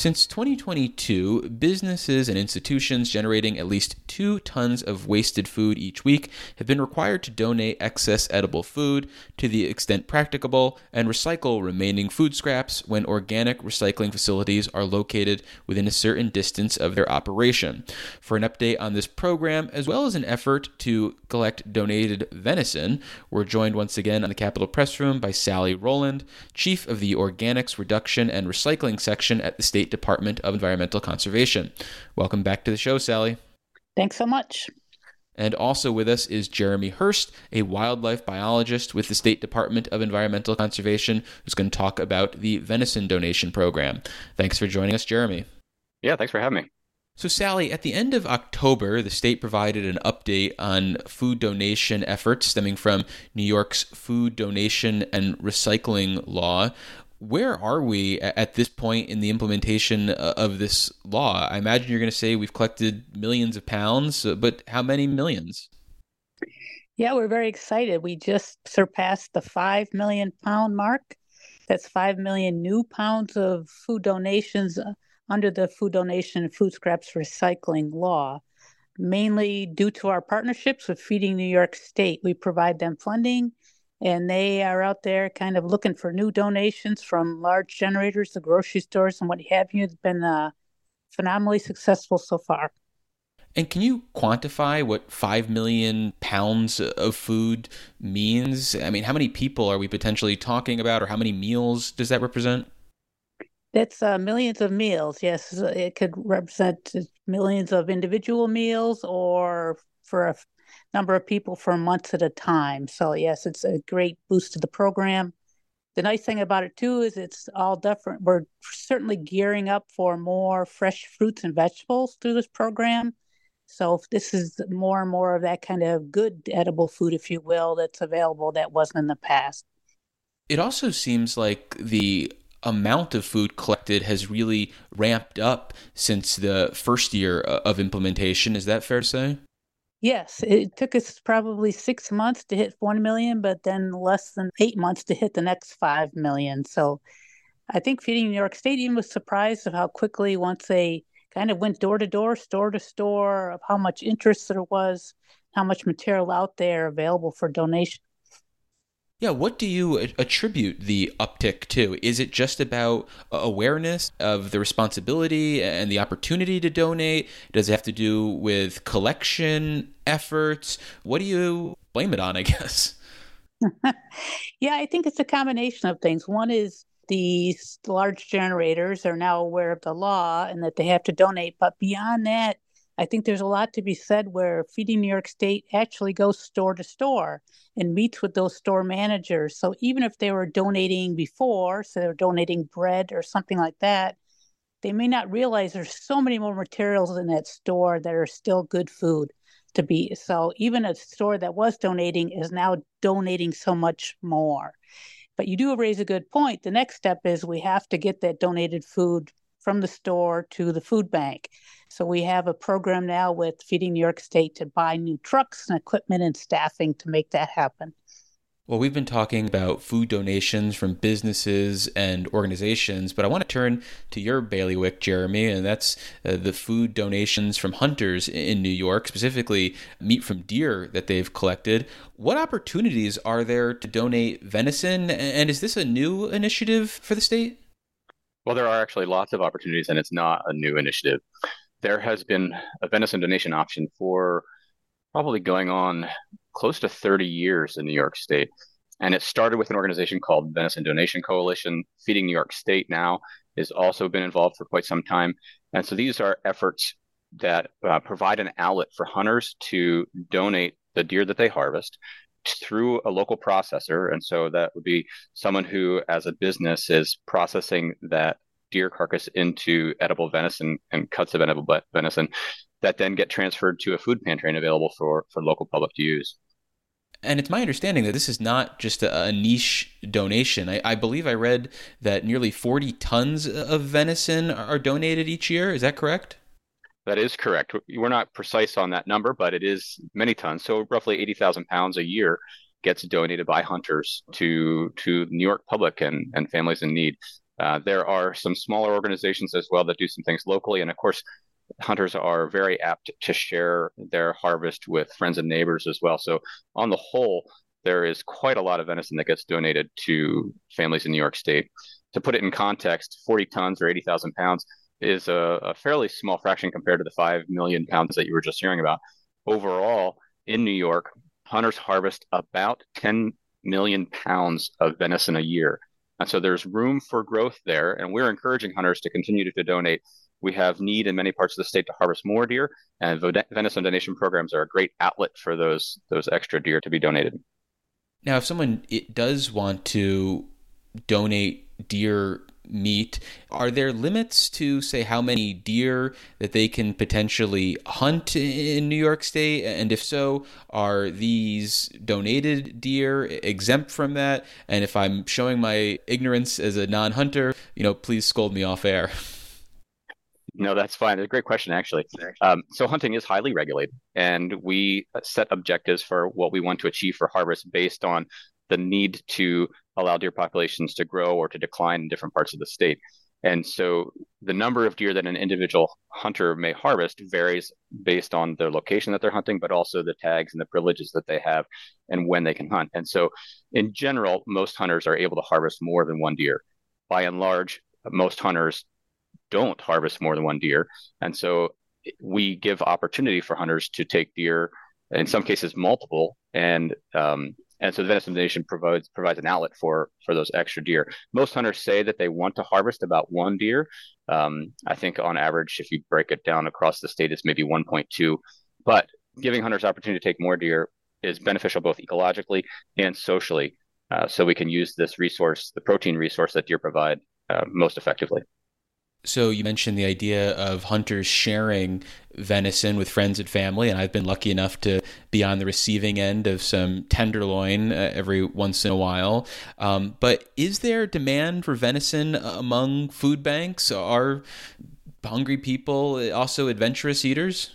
Since 2022, businesses and institutions generating at least two tons of wasted food each week have been required to donate excess edible food to the extent practicable and recycle remaining food scraps when organic recycling facilities are located within a certain distance of their operation. For an update on this program, as well as an effort to collect donated venison, we're joined once again on the Capitol Press Room by Sally Rowland, Chief of the Organics Reduction and Recycling Section at the State State Department of Environmental Conservation. Welcome back to the show, Sally. Thanks so much. And also with us is Jeremy Hurst, a wildlife biologist with the State Department of Environmental Conservation, who's going to talk about the venison donation program. Thanks for joining us, Jeremy. Yeah, thanks for having me. So, Sally, at the end of October, the state provided an update on food donation efforts stemming from New York's food donation and recycling law where are we at this point in the implementation uh, of this law? I imagine you're going to say we've collected millions of pounds, uh, but how many millions? Yeah, we're very excited. We just surpassed the 5 million pound mark. That's 5 million new pounds of food donations uh, under the food donation and food scraps recycling law, mainly due to our partnerships with Feeding New York State. We provide them funding and they are out there kind of looking for new donations from large generators, the grocery stores, and what have you. It's been uh, phenomenally successful so far. And can you quantify what 5 million pounds of food means? I mean, how many people are we potentially talking about, or how many meals does that represent? That's uh, millions of meals. Yes, it could represent millions of individual meals, or for a number of people for months at a time. So, yes, it's a great boost to the program. The nice thing about it, too, is it's all different. We're certainly gearing up for more fresh fruits and vegetables through this program. So, this is more and more of that kind of good edible food, if you will, that's available that wasn't in the past. It also seems like the amount of food collected has really ramped up since the first year uh, of implementation. Is that fair to say? Yes, it took us probably six months to hit 1 million, but then less than eight months to hit the next 5 million. So I think Feeding New York even was surprised of how quickly, once they kind of went door to door, store to store, of how much interest there was, how much material out there available for donation. Yeah, what do you attribute the uptick to? Is it just about awareness of the responsibility and the opportunity to donate? Does it have to do with collection efforts? What do you blame it on, I guess? yeah, I think it's a combination of things. One is these large generators are now aware of the law and that they have to donate. But beyond that, I think there's a lot to be said where Feeding New York State actually goes store to store and meets with those store managers. So even if they were donating before, so they're donating bread or something like that, they may not realize there's so many more materials in that store that are still good food to be. So even a store that was donating is now donating so much more. But you do raise a good point. The next step is we have to get that donated food from the store to the food bank. So we have a program now with Feeding New York State to buy new trucks and equipment and staffing to make that happen. Well, we've been talking about food donations from businesses and organizations, but I want to turn to your bailiwick, Jeremy, and that's uh, the food donations from hunters in New York, specifically meat from deer that they've collected. What opportunities are there to donate venison, and is this a new initiative for the state? Well, there are actually lots of opportunities, and it's not a new initiative. There has been a venison donation option for probably going on close to 30 years in New York State. And it started with an organization called Venison Donation Coalition. Feeding New York State now has also been involved for quite some time. And so these are efforts that uh, provide an outlet for hunters to donate the deer that they harvest through a local processor. And so that would be someone who, as a business, is processing that deer carcass into edible venison and cuts of edible venison that then get transferred to a food pantry and available for, for local public to use. And it's my understanding that this is not just a, niche donation. I, I, believe I read that nearly 40 tons of venison are donated each year. Is that correct? That is correct. We're not precise on that number, but it is many tons. So roughly 80,000 pounds a year gets donated by hunters to to New York public and, and families in need. Uh, there are some smaller organizations as well that do some things locally. And of course, hunters are very apt to share their harvest with friends and neighbors as well. So, on the whole, there is quite a lot of venison that gets donated to families in New York State. To put it in context, 40 tons or 80,000 pounds is a, a, fairly small fraction compared to the 5 million pounds that you were just hearing about. Overall, in New York, hunters harvest about 10 million pounds of venison a year. And so there's room for growth there. And we're encouraging hunters to continue to, to donate. We have need in many parts of the state to harvest more deer, and venison donation programs are a great outlet for those those extra deer to be donated. Now, if someone does want to donate deer meat, are there limits to say how many deer that they can potentially hunt in New York State? And if so, are these donated deer exempt from that? And if I'm showing my ignorance as a non-hunter, you know, please scold me off air. No, that's fine. It's a great question, actually. Um, so hunting is highly regulated, and we set objectives for what we want to achieve for harvest based on the need to allow deer populations to grow or to decline in different parts of the state. And so the number of deer that an individual hunter may harvest varies based on their location that they're hunting, but also the tags and the privileges that they have and when they can hunt. And so, in general, most hunters are able to harvest more than one deer. By and large, most hunters don't harvest more than one deer. And so we give opportunity for hunters to take deer, in some cases multiple, and um, and so the venison donation provides provides an outlet for for those extra deer. Most hunters say that they want to harvest about one deer. Um, I think on average, if you break it down across the state, it's maybe 1.2. But giving hunters opportunity to take more deer is beneficial both ecologically and socially. Uh, so we can use this resource, the protein resource that deer provide, uh, most effectively. So you mentioned the idea of hunters sharing venison with friends and family, and I've been lucky enough to be on the receiving end of some tenderloin uh, every once in a while. Um, but is there demand for venison among food banks? Are hungry people also adventurous eaters?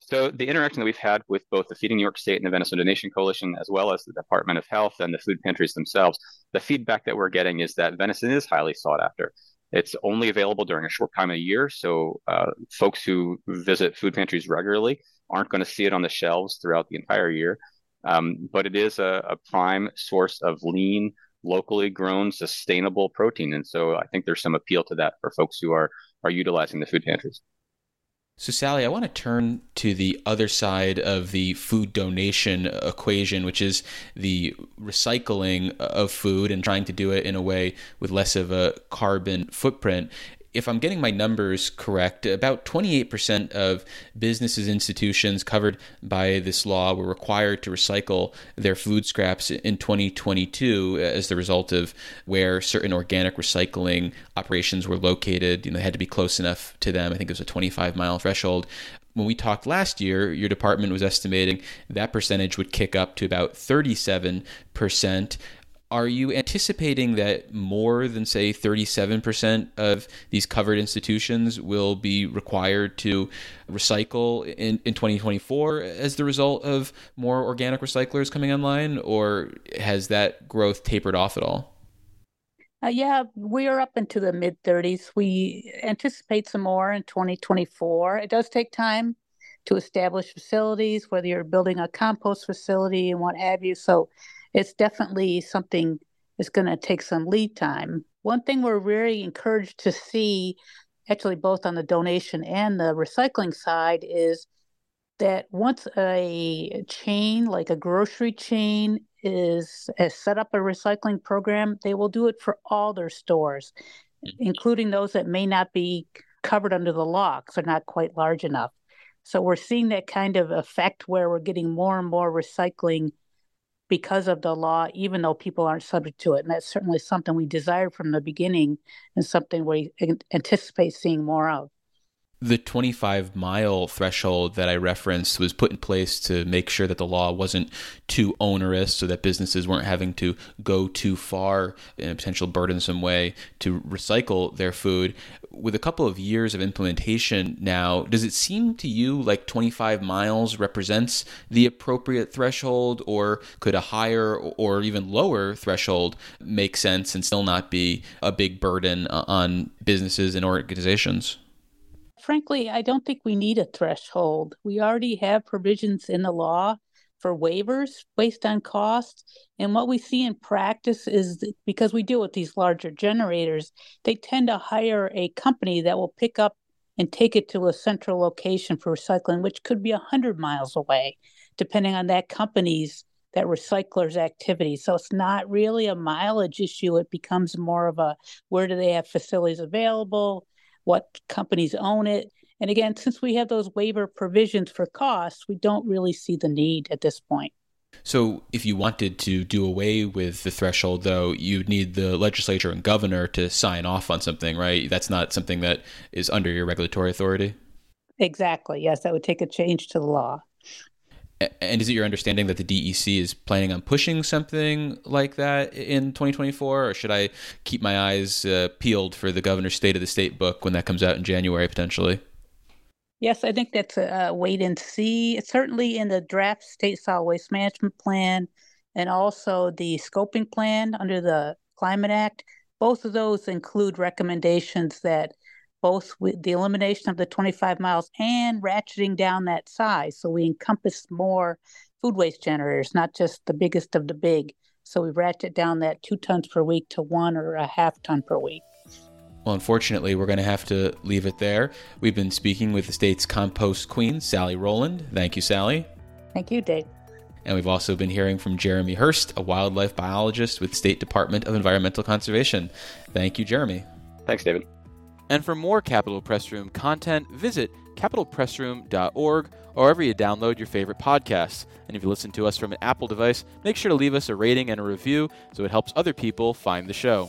So the interaction that we've had with both the Feeding New York State and the Venison Donation Coalition, as well as the Department of Health and the food pantries themselves, the feedback that we're getting is that venison is highly sought after. It's only available during a short time of year, so uh, folks who visit food pantries regularly aren't going to see it on the shelves throughout the entire year. Um, but it is a, a prime source of lean, locally grown, sustainable protein, and so I think there's some appeal to that for folks who are are utilizing the food pantries. So, Sally, I want to turn to the other side of the food donation equation, which is the recycling of food and trying to do it in a way with less of a carbon footprint if I'm getting my numbers correct, about 28% of businesses, institutions covered by this law were required to recycle their food scraps in 2022 as the result of where certain organic recycling operations were located. You know, they had to be close enough to them. I think it was a 25 mile threshold when we talked last year, your department was estimating that percentage would kick up to about 37%. Are you anticipating that more than, say, 37% of these covered institutions will be required to recycle in, in 2024 as the result of more organic recyclers coming online, or has that growth tapered off at all? Uh, yeah, we are up into the mid 30s. We anticipate some more in 2024. It does take time to establish facilities, whether you're building a compost facility and what have you. So it's definitely something that's going to take some lead time. One thing we're very encouraged to see, actually, both on the donation and the recycling side, is that once a chain, like a grocery chain, is has set up a recycling program, they will do it for all their stores, including those that may not be covered under the law because they're not quite large enough. So we're seeing that kind of effect where we're getting more and more recycling because of the law, even though people aren't subject to it. And that's certainly something we desired from the beginning and something we anticipate seeing more of. The 25 mile threshold that I referenced was put in place to make sure that the law wasn't too onerous so that businesses weren't having to go too far in a potential burdensome way to recycle their food. With a couple of years of implementation now, does it seem to you like 25 miles represents the appropriate threshold, or could a higher or even lower threshold make sense and still not be a big burden uh, on businesses and organizations? Frankly, I don't think we need a threshold. We already have provisions in the law for waivers based on cost. And what we see in practice is because we deal with these larger generators, they tend to hire a company that will pick up and take it to a central location for recycling, which could be 100 miles away, depending on that company's that recycler's activity. So it's not really a mileage issue. It becomes more of a where do they have facilities available? What companies own it. And again, since we have those waiver provisions for costs, we don't really see the need at this point. So, if you wanted to do away with the threshold, though, you'd need the legislature and governor to sign off on something, right? That's not something that is under your regulatory authority. Exactly. Yes, that would take a change to the law. And is it your understanding that the DEC is planning on pushing something like that in 2024, or should I keep my eyes uh, peeled for the governor's State of the State book when that comes out in January potentially? Yes, I think that's a, a wait and see. It's certainly in the draft state solid waste management plan and also the scoping plan under the Climate Act. Both of those include recommendations that both with the elimination of the 25 miles and ratcheting down that size. So we encompass more food waste generators, not just the biggest of the big. So we ratchet down that two tons per week to one or a half ton per week. Well, unfortunately, we're going to have to leave it there. We've been speaking with the state's compost queen, Sally Rowland. Thank you, Sally. Thank you, Dave. And we've also been hearing from Jeremy Hurst, a wildlife biologist with State Department of Environmental Conservation. Thank you, Jeremy. Thanks, David. And for more Capitol Press Room content, visit capitolpressroom.org or wherever you download your favorite podcasts. And if you listen to us from an Apple device, make sure to leave us a rating and a review so it helps other people find the show.